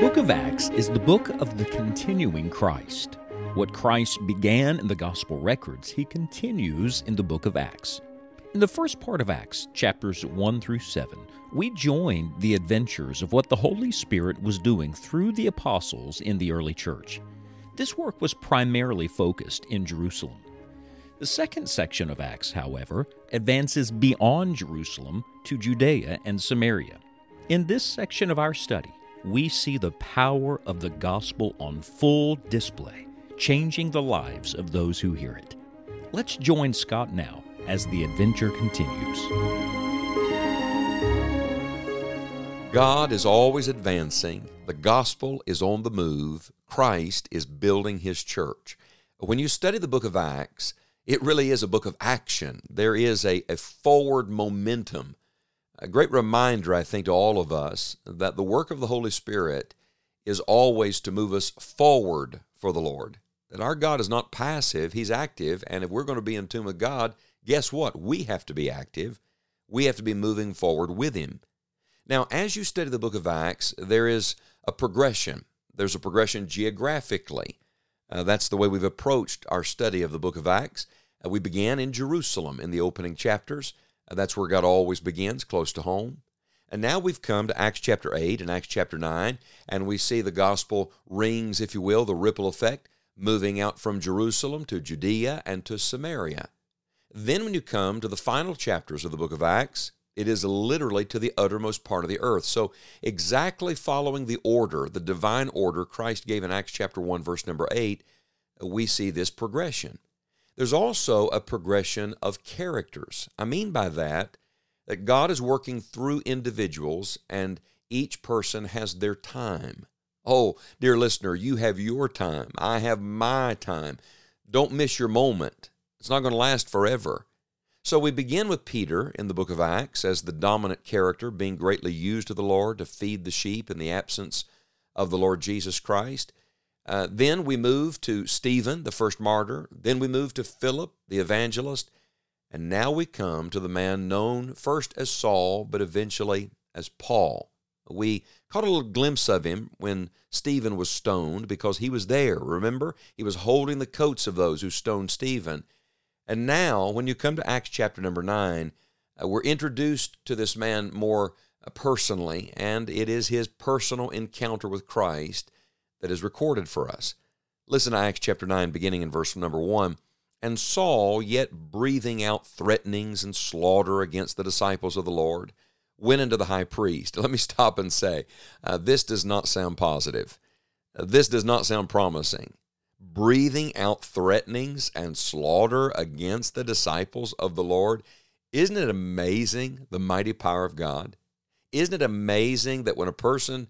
book of Acts is the book of the continuing Christ. What Christ began in the gospel records, he continues in the book of Acts. In the first part of Acts, chapters 1 through 7, we join the adventures of what the Holy Spirit was doing through the apostles in the early church. This work was primarily focused in Jerusalem. The second section of Acts, however, advances beyond Jerusalem to Judea and Samaria. In this section of our study, we see the power of the gospel on full display, changing the lives of those who hear it. Let's join Scott now as the adventure continues. God is always advancing. The gospel is on the move. Christ is building his church. When you study the book of Acts, it really is a book of action. There is a, a forward momentum a great reminder, I think, to all of us that the work of the Holy Spirit is always to move us forward for the Lord. That our God is not passive, He's active. And if we're going to be in tune with God, guess what? We have to be active. We have to be moving forward with Him. Now, as you study the book of Acts, there is a progression. There's a progression geographically. Uh, that's the way we've approached our study of the book of Acts. Uh, we began in Jerusalem in the opening chapters. Uh, that's where God always begins, close to home. And now we've come to Acts chapter 8 and Acts chapter 9, and we see the gospel rings, if you will, the ripple effect, moving out from Jerusalem to Judea and to Samaria. Then, when you come to the final chapters of the book of Acts, it is literally to the uttermost part of the earth. So, exactly following the order, the divine order Christ gave in Acts chapter 1, verse number 8, we see this progression. There's also a progression of characters. I mean by that that God is working through individuals and each person has their time. Oh, dear listener, you have your time. I have my time. Don't miss your moment. It's not going to last forever. So we begin with Peter in the book of Acts as the dominant character, being greatly used of the Lord to feed the sheep in the absence of the Lord Jesus Christ. Uh, then we move to Stephen, the first martyr. Then we move to Philip, the evangelist. And now we come to the man known first as Saul, but eventually as Paul. We caught a little glimpse of him when Stephen was stoned because he was there. Remember? He was holding the coats of those who stoned Stephen. And now, when you come to Acts chapter number 9, uh, we're introduced to this man more uh, personally, and it is his personal encounter with Christ that is recorded for us. Listen to Acts chapter 9, beginning in verse number 1. And Saul, yet breathing out threatenings and slaughter against the disciples of the Lord, went into the high priest. Let me stop and say, uh, this does not sound positive. Uh, this does not sound promising. Breathing out threatenings and slaughter against the disciples of the Lord. Isn't it amazing the mighty power of God? Isn't it amazing that when a person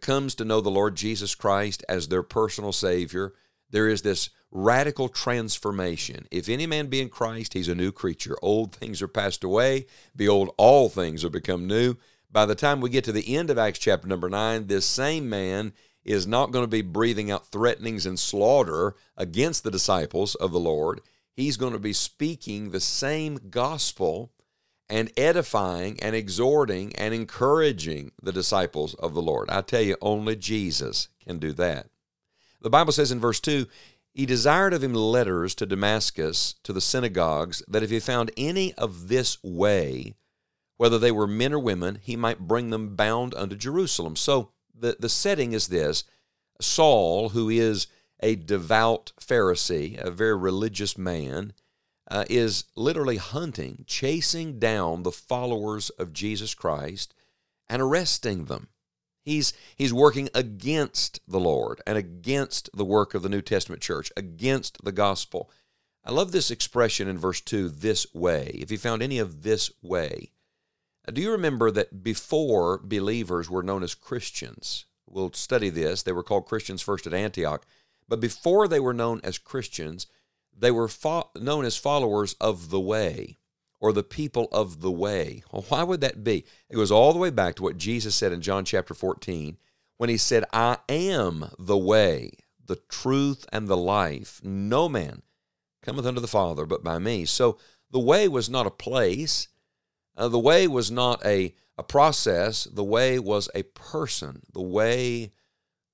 comes to know the Lord Jesus Christ as their personal Savior, there is this radical transformation. If any man be in Christ, he's a new creature. Old things are passed away. Behold, all things are become new. By the time we get to the end of Acts chapter number 9, this same man is not going to be breathing out threatenings and slaughter against the disciples of the Lord. He's going to be speaking the same gospel and edifying and exhorting and encouraging the disciples of the Lord. I tell you, only Jesus can do that. The Bible says in verse 2 He desired of him letters to Damascus, to the synagogues, that if he found any of this way, whether they were men or women, he might bring them bound unto Jerusalem. So the, the setting is this Saul, who is a devout Pharisee, a very religious man, uh, is literally hunting, chasing down the followers of Jesus Christ and arresting them. He's, he's working against the Lord and against the work of the New Testament church, against the gospel. I love this expression in verse 2 this way. If you found any of this way, uh, do you remember that before believers were known as Christians? We'll study this. They were called Christians first at Antioch. But before they were known as Christians, they were fo- known as followers of the way or the people of the way. Well, why would that be? It goes all the way back to what Jesus said in John chapter 14 when he said, I am the way, the truth, and the life. No man cometh unto the Father but by me. So the way was not a place, uh, the way was not a, a process, the way was a person. The way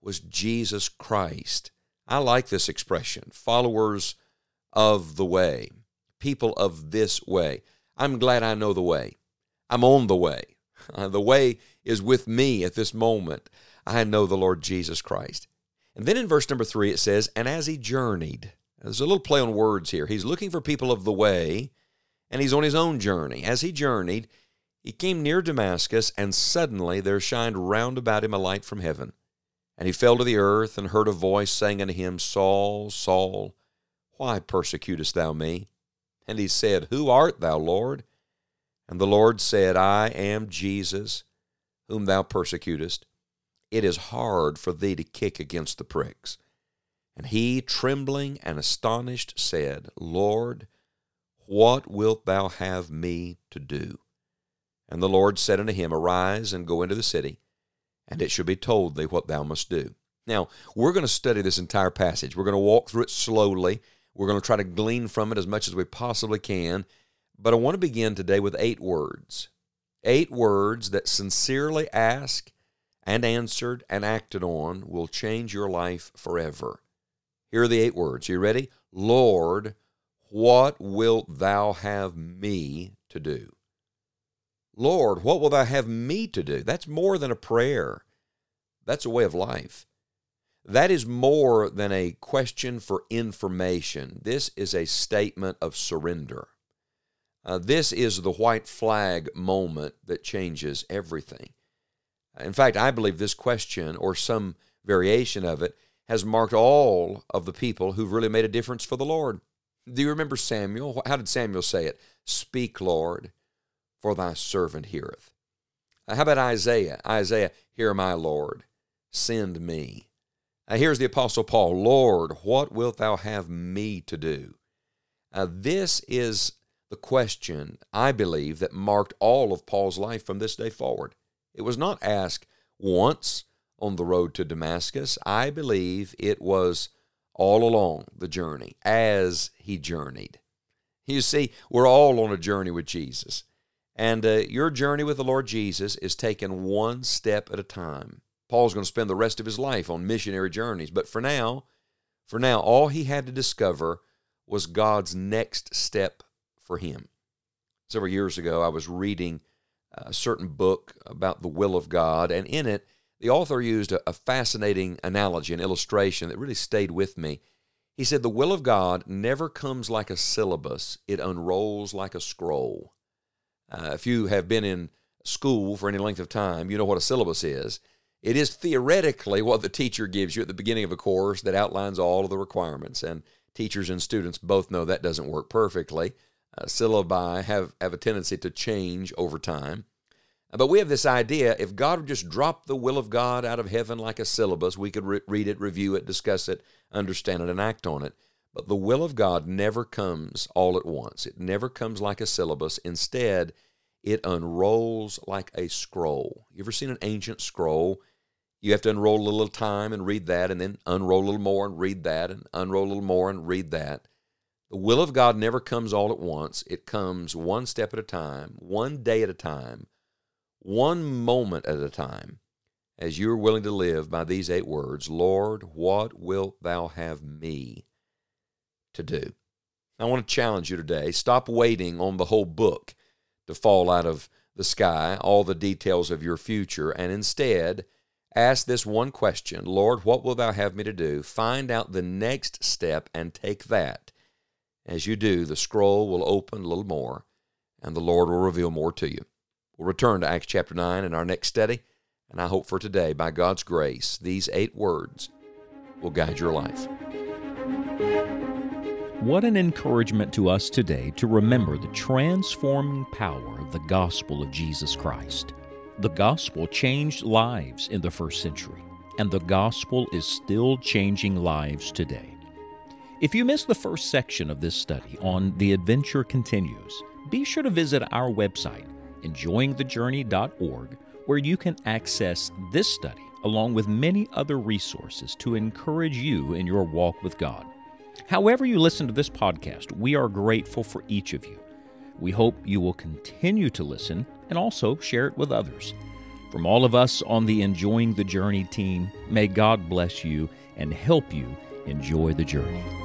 was Jesus Christ. I like this expression followers of the way, people of this way. I'm glad I know the way. I'm on the way. Uh, the way is with me at this moment. I know the Lord Jesus Christ. And then in verse number three, it says, And as he journeyed, there's a little play on words here. He's looking for people of the way, and he's on his own journey. As he journeyed, he came near Damascus, and suddenly there shined round about him a light from heaven. And he fell to the earth, and heard a voice saying unto him, Saul, Saul, why persecutest thou me? And he said, Who art thou, Lord? And the Lord said, I am Jesus, whom thou persecutest. It is hard for thee to kick against the pricks. And he, trembling and astonished, said, Lord, what wilt thou have me to do? And the Lord said unto him, Arise and go into the city, and it shall be told thee what thou must do. Now, we're going to study this entire passage. We're going to walk through it slowly. We're going to try to glean from it as much as we possibly can. But I want to begin today with eight words. Eight words that sincerely asked and answered and acted on will change your life forever. Here are the eight words. You ready? Lord, what wilt thou have me to do? Lord, what will thou have me to do? That's more than a prayer. That's a way of life. That is more than a question for information. This is a statement of surrender. Uh, this is the white flag moment that changes everything. In fact, I believe this question, or some variation of it, has marked all of the people who've really made a difference for the Lord. Do you remember Samuel? How did Samuel say it? Speak, Lord, for thy servant heareth. How about Isaiah? Isaiah, hear my Lord, send me. Uh, here's the Apostle Paul Lord, what wilt thou have me to do? Uh, this is the question, I believe, that marked all of Paul's life from this day forward. It was not asked once on the road to Damascus. I believe it was all along the journey as he journeyed. You see, we're all on a journey with Jesus. And uh, your journey with the Lord Jesus is taken one step at a time. Paul's going to spend the rest of his life on missionary journeys, but for now, for now, all he had to discover was God's next step for him. Several years ago, I was reading a certain book about the will of God, and in it, the author used a, fascinating analogy, an illustration that really stayed with me. He said, The will of God never comes like a syllabus, it unrolls like a scroll. Uh, if you have been in school for any length of time, you know what a syllabus is. It is theoretically what the teacher gives you at the beginning of a course that outlines all of the requirements. And teachers and students both know that doesn't work perfectly uh, syllabi have, have a tendency to change over time. Uh, but we have this idea if God would just drop the will of God out of heaven like a syllabus, we could re- read it, review it, discuss it, understand it, and act on it. But the will of God never comes all at once. It never comes like a syllabus. Instead, it unrolls like a scroll. You ever seen an ancient scroll? You have to unroll a little time and read that, and then unroll a little more and read that, and unroll a little more and read that. The will of God never comes all at once. It comes one step at a time, one day at a time, one moment at a time, as you are willing to live by these eight words Lord, what wilt thou have me to do? I want to challenge you today. Stop waiting on the whole book to fall out of the sky, all the details of your future, and instead ask this one question Lord, what wilt thou have me to do? Find out the next step and take that as you do, the scroll will open a little more, and the Lord will reveal more to you. We'll return to Acts chapter 9 in our next study, and I hope for today, by God's grace, these eight words will guide your life. What an encouragement to us today to remember the transforming power of the gospel of Jesus Christ. The gospel changed lives in the first century, and the gospel is still changing lives today. If you missed the first section of this study on The Adventure Continues, be sure to visit our website, enjoyingthejourney.org, where you can access this study along with many other resources to encourage you in your walk with God. However, you listen to this podcast, we are grateful for each of you. We hope you will continue to listen and also share it with others. From all of us on the Enjoying the Journey team, may God bless you and help you enjoy the journey.